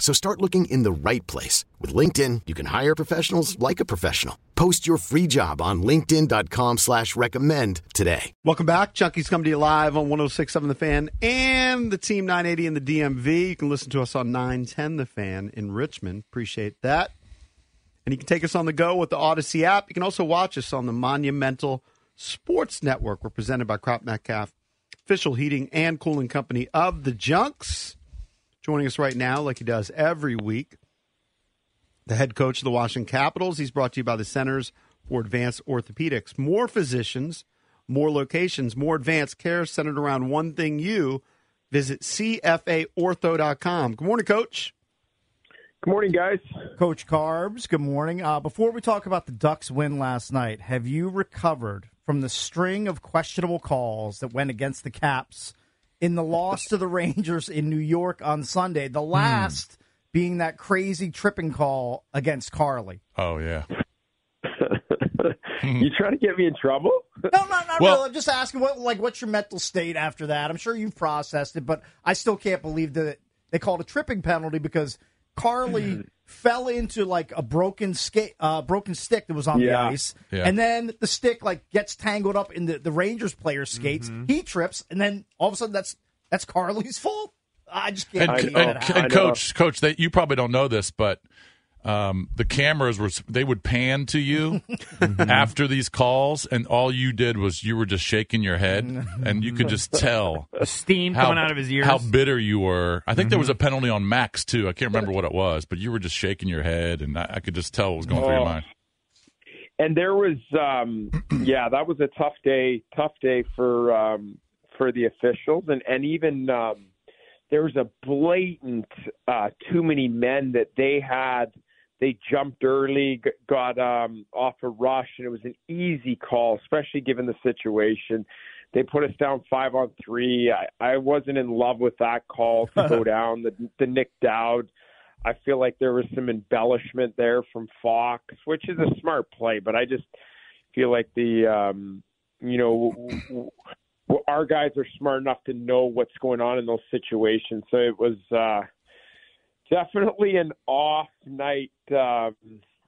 So start looking in the right place. With LinkedIn, you can hire professionals like a professional. Post your free job on linkedin.com slash recommend today. Welcome back. Chucky's coming to you live on 106.7 The Fan and the Team 980 in the DMV. You can listen to us on 910 The Fan in Richmond. Appreciate that. And you can take us on the go with the Audacy app. You can also watch us on the Monumental Sports Network. We're presented by Crop Metcalf, official heating and cooling company of the Junks. Joining us right now, like he does every week, the head coach of the Washington Capitals. He's brought to you by the Centers for Advanced Orthopedics. More physicians, more locations, more advanced care centered around one thing you. Visit CFAortho.com. Good morning, Coach. Good morning, guys. Coach Carbs, good morning. Uh, before we talk about the Ducks' win last night, have you recovered from the string of questionable calls that went against the Caps in the loss to the Rangers in New York on Sunday? The hmm. last being that crazy tripping call against Carly. Oh yeah. you trying to get me in trouble? No, not, not Well- really. I'm just asking, what like what's your mental state after that? I'm sure you've processed it, but I still can't believe that they called a tripping penalty because Carly fell into like a broken skate, uh, broken stick that was on the Yeah. ice, Yeah. and then the stick like gets tangled up in the, the Rangers player's skates. He trips, and then all of a sudden that's that's Carly's fault. I just can't. And, believe and, that happened. and I know. coach, coach, that you probably don't know this, but um, the cameras were they would pan to you after these calls, and all you did was you were just shaking your head, and you could just tell The steam how, coming out of his ears. how bitter you were. I think there was a penalty on Max too. I can't remember what it was, but you were just shaking your head, and I, I could just tell what was going through your Oh. mind. And there was, um, yeah, that was a tough day. Tough day for um, for the officials, and and even um, there was a blatant uh, too many men that they had. They jumped early, got um, off a rush, and it was an easy call, especially given the situation. They put us down five on three. I, I wasn't in love with that call to go down. The, the Nic Dowd. I feel like there was some embellishment there from Fox, which is a smart play, but I just feel like the um, you know w- w- w- our guys are smart enough to know what's going on in those situations. So it was uh, definitely an off night, um,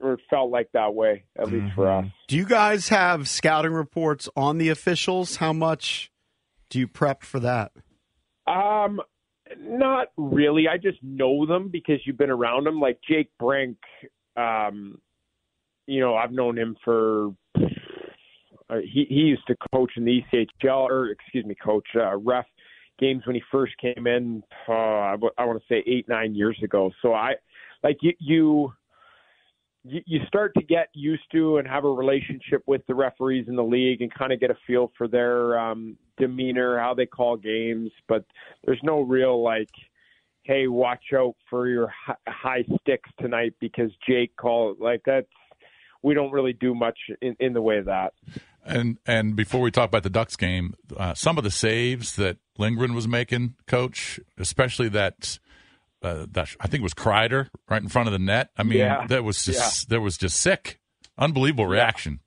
or felt like that way at least for us. Do you guys have scouting reports on the officials? How much do you prep for that? Um, not really. I just know them because you've been around them. Like Jake Brenk, um, you know, I've known him for. Uh, he he used to coach in the ECHL, or excuse me, coach uh, ref games when he first came in. Uh, I, w- I want to say eight nine years ago. So I like you you you start to get used to and have a relationship with the referees in the league and kind of get a feel for their um, demeanor, how they call games. But there's no real like, hey, watch out for your hi- high sticks tonight because Jake called like that's. We don't really do much in, in the way of that. And and before we talk about the Ducks game, uh, some of the saves that Lindgren was making, coach, especially that uh, that I think it was Kreider right in front of the net. I mean, Yeah. that was just that was just sick, unbelievable reaction.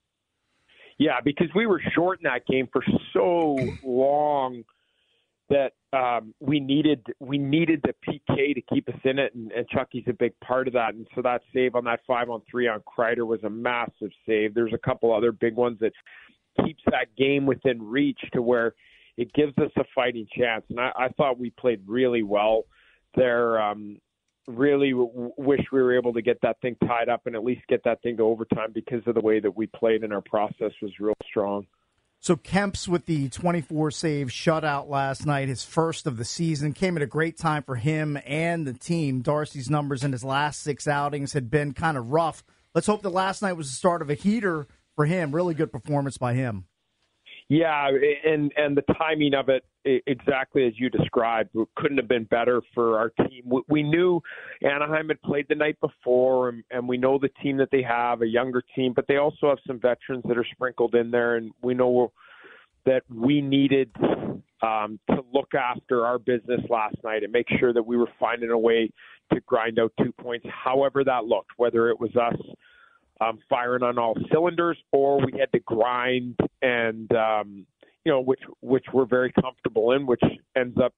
Yeah, because we were short in that game for so long that um, we needed we needed the PK to keep us in it, and, and Chucky's a big part of that. And so that save on that five on three on Kreider was a massive save. There's a couple other big ones that keeps that game within reach to where it gives us a fighting chance. And I, I thought we played really well there. Um, really w- wish we were able to get that thing tied up and at least get that thing to overtime because of the way that we played and our process was real strong. So Kemp's with the 24 save shutout last night, his first of the season, came at a great time for him and the team. Darcy's numbers in his last six outings had been kind of rough. Let's hope that last night was the start of a heater for him. Really good performance by him. Yeah, and and the timing of it exactly as you described couldn't have been better for our team. We knew Anaheim had played the night before, and, and we know the team that they have, a younger team, but they also have some veterans that are sprinkled in there, and we know that we needed um, to look after our business last night and make sure that we were finding a way to grind out two points, however that looked, whether it was us um, firing on all cylinders or we had to grind and um, you know, which which we're very comfortable in, which ends up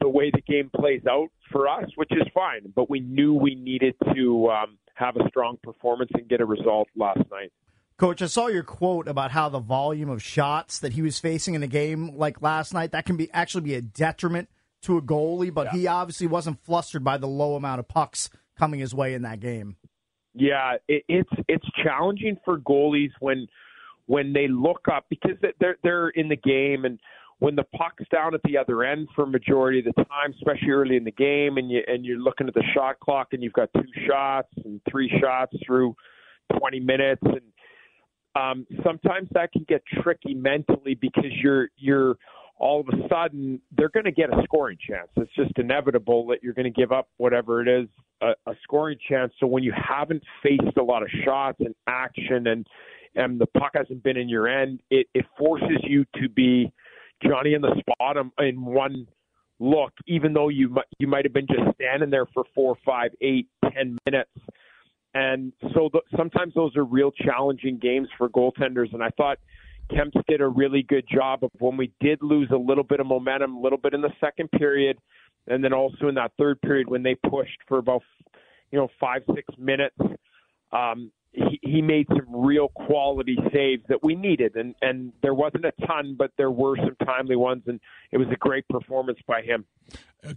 the way the game plays out for us, which is fine. But we knew we needed to um, have a strong performance and get a result last night. Coach, I saw your quote about how the volume of shots that he was facing in a game like last night that can be actually be a detriment to a goalie, but yeah. he obviously wasn't flustered by the low amount of pucks coming his way in that game. Yeah, it, it's it's challenging for goalies when when they look up because they're they're in the game and when the puck's down at the other end for majority of the time, especially early in the game, and you and you're looking at the shot clock and you've got two shots and three shots through 20 minutes, and um, sometimes that can get tricky mentally because you're you're all of a sudden they're going to get a scoring chance. It's just inevitable that you're going to give up whatever it is a, a scoring chance. So when you haven't faced a lot of shots and action and and the puck hasn't been in your end, it, it forces you to be Johnny in the spot in one look, even though you might, you might have been just standing there for four, five, eight, ten minutes. And so the, sometimes those are real challenging games for goaltenders. And I thought Kemps did a really good job of when we did lose a little bit of momentum, a little bit in the second period, and then also in that third period when they pushed for about you know five, six minutes. Um, he, he made some real quality saves that we needed, and and there wasn't a ton, but there were some timely ones, and it was a great performance by him.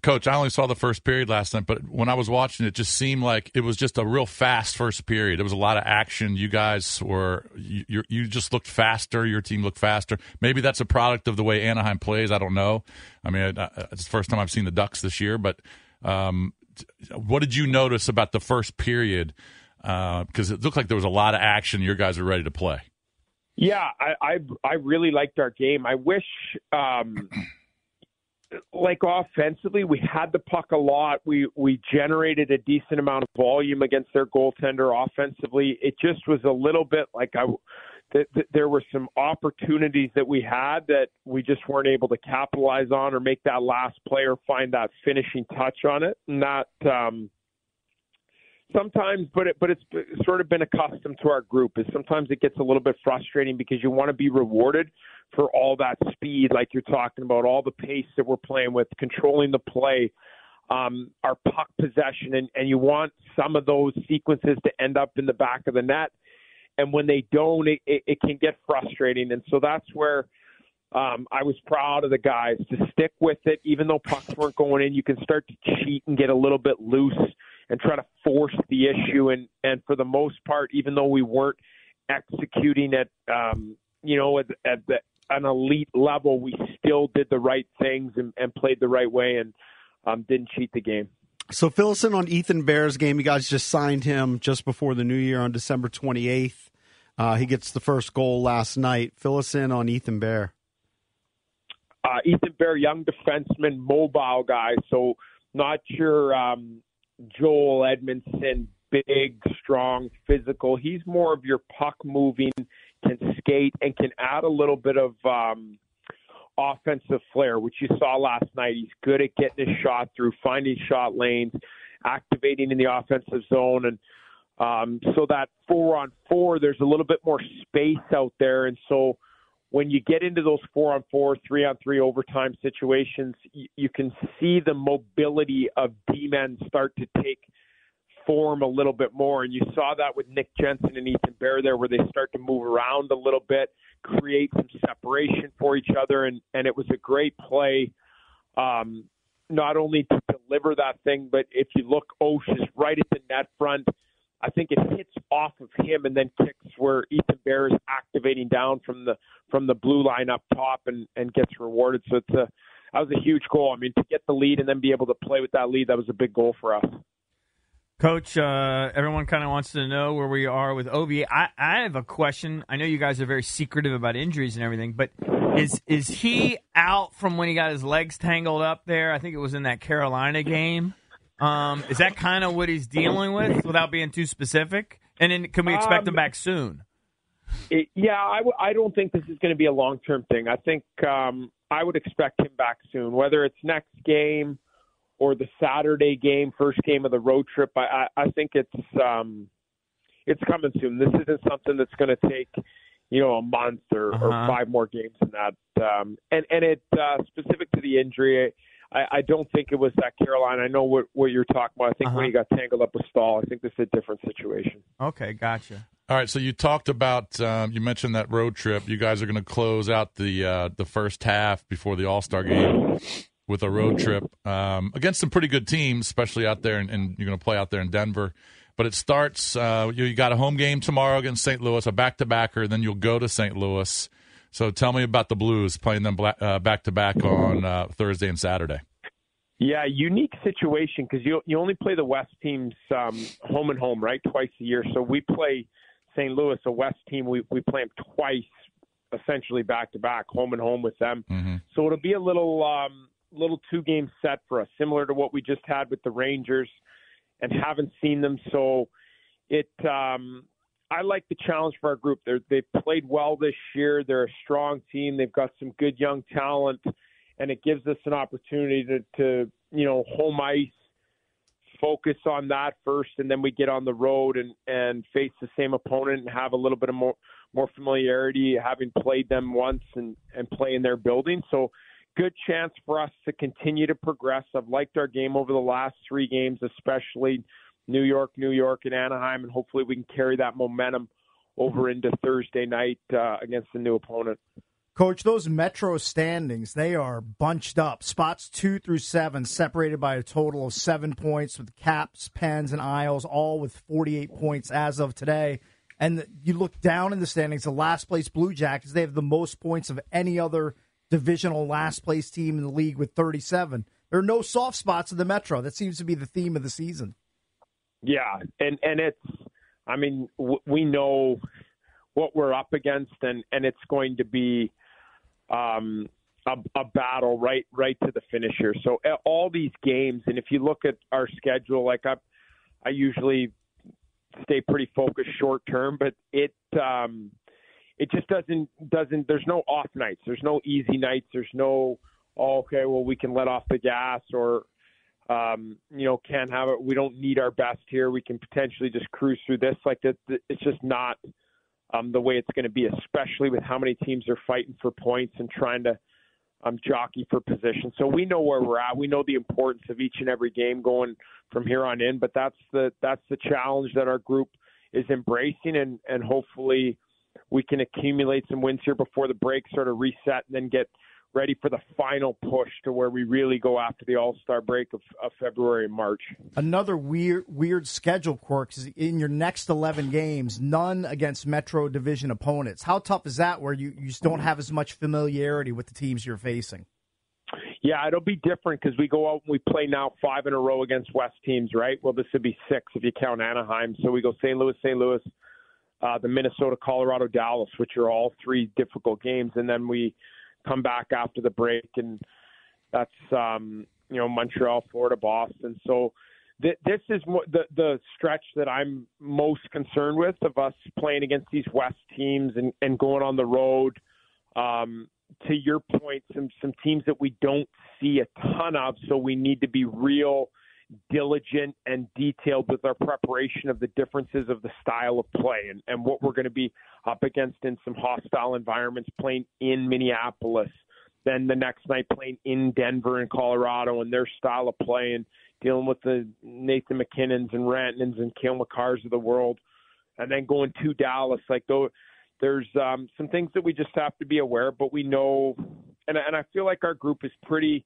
Coach, I only saw the first period last night, but when I was watching, it just seemed like it was just a real fast first period. There was a lot of action. You guys were you you just looked faster. Your team looked faster. Maybe that's a product of the way Anaheim plays. I don't know. I mean, it's the first time I've seen the Ducks this year, but um, what did you notice about the first period? Because uh, it looked like there was a lot of action. Your guys are ready to play. Yeah, I I, I really liked our game. I wish. Um, like offensively, we had the puck a lot. We we generated a decent amount of volume against their goaltender. Offensively, it just was a little bit like I. That there were some opportunities that we had that we just weren't able to capitalize on or make that last player find that finishing touch on it. And that um, sometimes, but it, but it's sort of been accustomed to our group. Is sometimes it gets a little bit frustrating because you want to be rewarded for all that speed, like you're talking about, all the pace that we're playing with, controlling the play, um, our puck possession, and, and you want some of those sequences to end up in the back of the net. And when they don't, it, it, it can get frustrating. And so that's where um, I was proud of the guys to stick with it, even though pucks weren't going in. You can start to cheat and get a little bit loose and try to force the issue. And and for the most part, even though we weren't executing at um, you know at, at the, an elite level, we still did the right things and, and played the right way and um, didn't cheat the game. So fill us in on Ethan Bear's game. You guys just signed him just before the new year on December 28th. Uh, he gets the first goal last night. Fill us in on Ethan Bear. Uh, Ethan Bear, young defenseman, mobile guy. So not your um, Joel Edmundson, big, strong, physical. He's more of your puck moving, can skate, and can add a little bit of um, offensive flair, which you saw last night. He's good at getting his shot through, finding shot lanes, activating in the offensive zone, and um, so that four on four, there's a little bit more space out there, and so when you get into those four on four, three on three overtime situations, you, you can see the mobility of D men start to take form a little bit more. And you saw that with Nick Jensen and Ethan Bear there, where they start to move around a little bit, create some separation for each other. And, and it was a great play, um, not only to deliver that thing, but if you look, Osh is right at the net front. I think it hits off of him and then kicks where Ethan Bear is activating down from the from the blue line up top and and gets rewarded. So it's a that was a huge goal. I mean, to get the lead and then be able to play with that lead, that was a big goal for us. Coach, uh, everyone kind of wants to know where we are with Ovi. I, I have a question. I know you guys are very secretive about injuries and everything, but is is he out from when he got his legs tangled up there? I think it was in that Carolina game. Um, is that kind of what he's dealing with, without being too specific? And then can we expect Um, him back soon? It, yeah, I, w- I don't think this is going to be a long term thing. I think um, I would expect him back soon, whether it's next game or the Saturday game, first game of the road trip. I, I, I think it's um, it's coming soon. This isn't something that's going to take you know a month or, or Uh-huh. five more games than that. Um, and and it uh, specific to the injury. I, I don't think it was that Carolina. I know what, what you're talking about. I think Uh-huh. when he got tangled up with Staal, I think this is a different situation. Okay, gotcha. All right, so you talked about um, you mentioned that road trip. You guys are going to close out the uh, the first half before the All Star game with a road trip um, against some pretty good teams, especially out there, and, and you're going to play out there in Denver. But it starts. Uh, you, you got a home game tomorrow against St. Louis, a back to backer. Then you'll go to St. Louis. So tell me about the Blues playing them back to back on uh, Thursday and Saturday. Yeah, unique situation because you you only play the West teams um, home and home, right? Twice a year. So we play St. Louis, a West team. We we play them twice, essentially back to back, home and home with them. Mm-hmm. So it'll be a little um, little two game set for us, similar to what we just had with the Rangers, and haven't seen them. So it um, I like the challenge for our group. They're, they've played well this year. They're a strong team. They've got some good young talent, and it gives us an opportunity to, to you know home ice focus on that first, and then we get on the road and and face the same opponent and have a little bit of more more familiarity, having played them once and and play in their building. So good chance for us to continue to progress. I've liked our game over the last three games, especially New York, New York, and Anaheim, and hopefully we can carry that momentum over into Thursday night uh, against the new opponent. Coach, those Metro standings, they are bunched up. Spots two through seven, separated by a total of seven points with Caps, Pens, and Isles, all with 48 points as of today. And you look down in the standings, the last place Blue Jackets, they have the most points of any other divisional last place team in the league with 37. There are no soft spots in the Metro. That seems to be the theme of the season. Yeah, and and it's, I mean, w- we know what we're up against, and and it's going to be um, a, a battle right right to the finish here. So all these games, and if you look at our schedule, like I, I usually stay pretty focused short term, but it um, it just doesn't doesn't. There's no off nights. There's no easy nights. There's no oh, okay, well we can let off the gas or um, you know, can't have it. We don't need our best here. We can potentially just cruise through this. Like that, it's just not um, the way it's going to be, especially with how many teams are fighting for points and trying to um, jockey for position. So we know where we're at. We know the importance of each and every game going from here on in. But that's the that's the challenge that our group is embracing, and and hopefully we can accumulate some wins here before the break, sort of reset, and then get ready for the final push to where we really go after the All Star break of, of February and March. Another weird weird schedule quirk is in your next 11 games, none against Metro Division opponents. How tough is that where you, you just don't have as much familiarity with the teams you're facing? Yeah, it'll be different because we go out and we play now five in a row against West teams, right? Well, this would be six if you count Anaheim. So we go St. Louis, St. Louis, uh, the Minnesota, Colorado, Dallas, which are all three difficult games, and then we come back after the break, and that's um, you know Montreal, Florida, Boston. So th- this is mo- the the stretch that I'm most concerned with of us playing against these West teams and, and going on the road. Um, to your point, some some teams that we don't see a ton of, so we need to be real diligent and detailed with our preparation of the differences of the style of play and, and what we're going to be up against in some hostile environments playing in Minneapolis. Then the next night playing in Denver and Colorado and their style of play and dealing with the Nathan MacKinnons and Rantanens and Cale Makars of the world. And then going to Dallas. Like though there's um, some things that we just have to be aware of, but we know and, and I feel like our group is pretty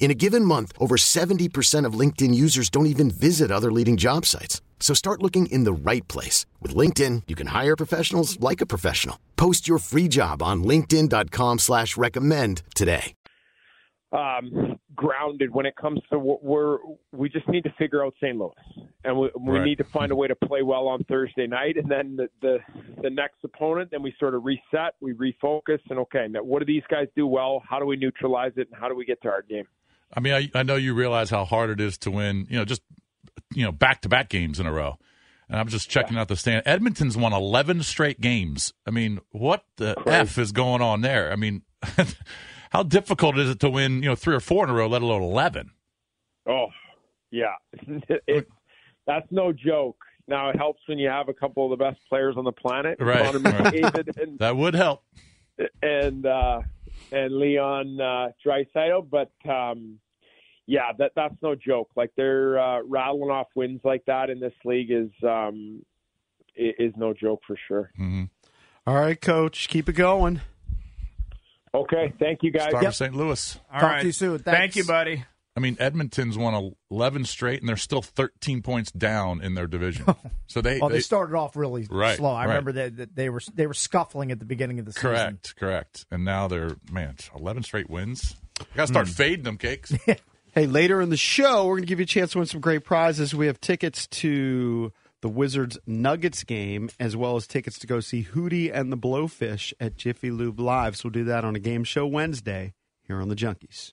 In a given month, over 70% of LinkedIn users don't even visit other leading job sites. So start looking in the right place. With LinkedIn, you can hire professionals like a professional. Post your free job on linkedin.com slash recommend today. um, grounded when it comes to what we're. We just need to figure out St. Louis, and we, we Right. need to find a way to play well on Thursday night, and then the, the the next opponent. Then we sort of reset, we refocus, and okay, now what do these guys do well? How do we neutralize it, and how do we get to our game? I mean, I, I know you realize how hard it is to win, you know, just, you know, back to back games in a row. And I'm just checking out the stand. Edmonton's won 11 straight games. I mean, what the F is going on there? I mean, how difficult is it to win, you know, three or four in a row, let alone 11? Oh, yeah, it, that's no joke. Now it helps when you have a couple of the best players on the planet, Right, right. And That would help. and uh, and Leon uh, Draisaitl, but um, yeah, that that's no joke. Like they're uh, rattling off wins like that in this league is um, is no joke for sure. All right, coach, keep it going. Okay, thank you guys. Start with St. Louis. All Talk right. to you soon. Thank you, buddy. I mean, Edmonton's won 11 straight, and they're still 13 points down in their division. So they, Well, they, they- started off really Right, slow. I right. remember that, that they were they were scuffling at the beginning of the season. correct, correct, and now they're man, 11 straight wins. You got to start Hmm. fading them cakes. Hey, later in the show, we're going to give you a chance to win some great prizes. We have tickets to the Wizards Nuggets game, as well as tickets to go see Hootie and the Blowfish at Jiffy Lube Live. So we'll do that on a game show Wednesday here on the Junkies.